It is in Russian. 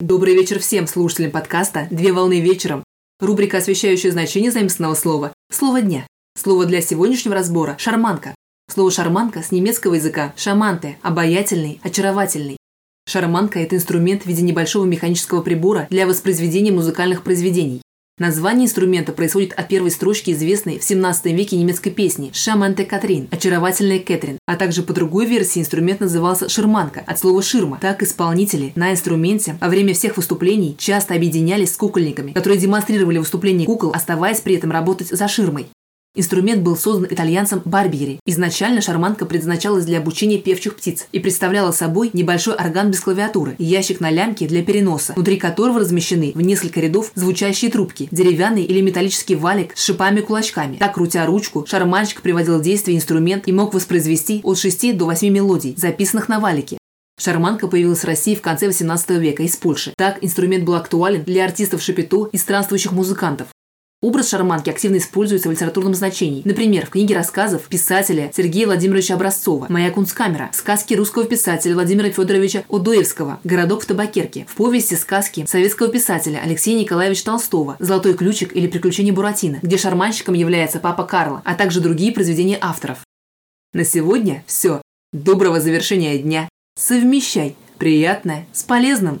Добрый вечер всем слушателям подкаста «Две волны вечером». Рубрика, освещающая значение заимственного слова «Слово дня». Слово для сегодняшнего разбора – «шарманка». Слово «шарманка» с немецкого языка «шаманте» – обаятельный, очаровательный. Шарманка – это инструмент в виде небольшого механического прибора для воспроизведения музыкальных произведений. Название инструмента происходит от первой строчки известной в 17 веке немецкой песни «Шаманте Катрин» – «Очаровательная Кэтрин», а также по другой версии инструмент назывался «ширманка» от слова «ширма». Так исполнители на инструменте во время всех выступлений часто объединялись с кукольниками, которые демонстрировали выступление кукол, оставаясь при этом работать за ширмой. Инструмент был создан итальянцем Барбьери. Изначально шарманка предназначалась для обучения певчих птиц и представляла собой небольшой орган без клавиатуры ящик на лямке для переноса, внутри которого размещены в несколько рядов звучащие трубки, деревянный или металлический валик с шипами-кулачками. Так, крутя ручку, шарманщик приводил в действие инструмент и мог воспроизвести от 6 до 8 мелодий, записанных на валике. Шарманка появилась в России в конце 18 века из Польши. Так инструмент был актуален для артистов шапито и странствующих музыкантов. Образ шарманки активно используется в литературном значении. Например, в книге рассказов писателя Сергея Владимировича Образцова «Моя кунсткамера», сказки русского писателя Владимира Федоровича Одоевского «Городок в табакерке», в повести сказки советского писателя Алексея Николаевича Толстого «Золотой ключик» или «Приключения Буратино», где шарманщиком является папа Карла, а также другие произведения авторов. На сегодня все. Доброго завершения дня. Совмещай приятное с полезным.